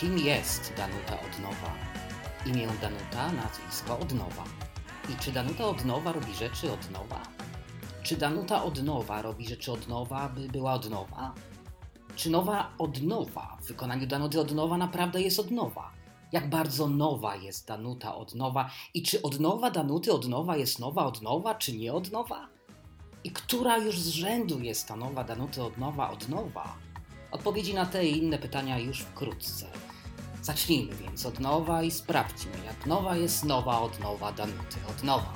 Kim jest Danuta Odnowa? Imię Danuta, nazwisko Odnowa. I czy Danuta Odnowa robi rzeczy od nowa? Czy Danuta Odnowa robi rzeczy od nowa, by była od nowa? Czy nowa odnowa w wykonaniu Danuty Odnowa naprawdę jest od nowa? Jak bardzo nowa jest Danuta Odnowa i czy odnowa Danuty Odnowa jest nowa od nowa, czy nie od nowa? I która już z rzędu jest ta nowa Danuty Odnowa od nowa? Odpowiedzi na te i inne pytania już wkrótce. Zacznijmy więc od nowa i sprawdźmy, jak nowa jest nowa od nowa Danuty od nowa.